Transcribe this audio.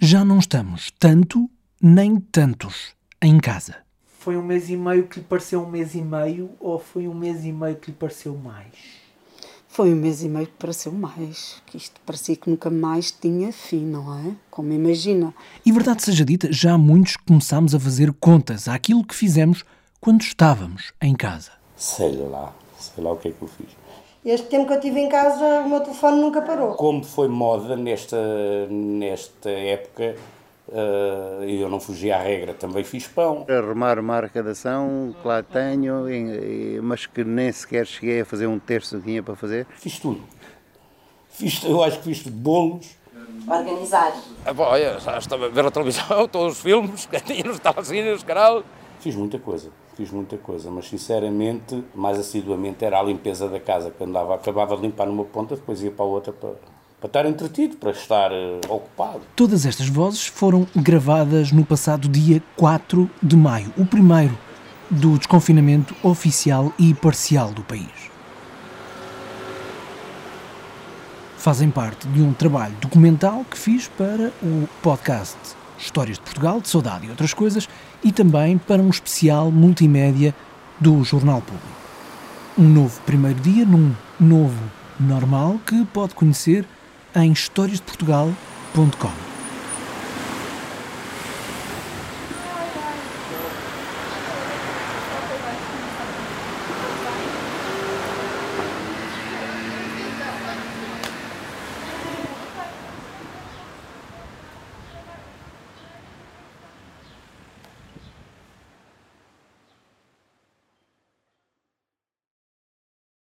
Já não estamos tanto nem tantos em casa. Foi um mês e meio que lhe pareceu um mês e meio ou foi um mês e meio que lhe pareceu mais? Foi um mês e meio que pareceu mais. Que isto parecia que nunca mais tinha fim, não é? Como imagina. E verdade seja dita, já muitos começámos a fazer contas àquilo que fizemos quando estávamos em casa. Sei lá, sei lá o que é que eu fiz. Este tempo que eu estive em casa, o meu telefone nunca parou. Como foi moda nesta, nesta época, uh, eu não fugi à regra, também fiz pão. Arrumar uma arrecadação que lá tenho, mas que nem sequer cheguei a fazer um terço do que tinha para fazer. Fiz tudo. Fiz, eu acho que fiz bolos. Organizar. Ah, bom, olha, já estava a ver a televisão, todos os filmes que tinha nos telecines, canal. Fiz muita coisa, fiz muita coisa, mas sinceramente, mais assiduamente era a limpeza da casa, que andava, acabava de limpar numa ponta, depois ia para a outra para, para estar entretido, para estar uh, ocupado. Todas estas vozes foram gravadas no passado dia 4 de maio, o primeiro do desconfinamento oficial e parcial do país. Fazem parte de um trabalho documental que fiz para o podcast Histórias de Portugal, de Saudade e outras coisas, e também para um especial multimédia do Jornal Público. Um novo primeiro dia num novo normal que pode conhecer em historiasdeportugal.com.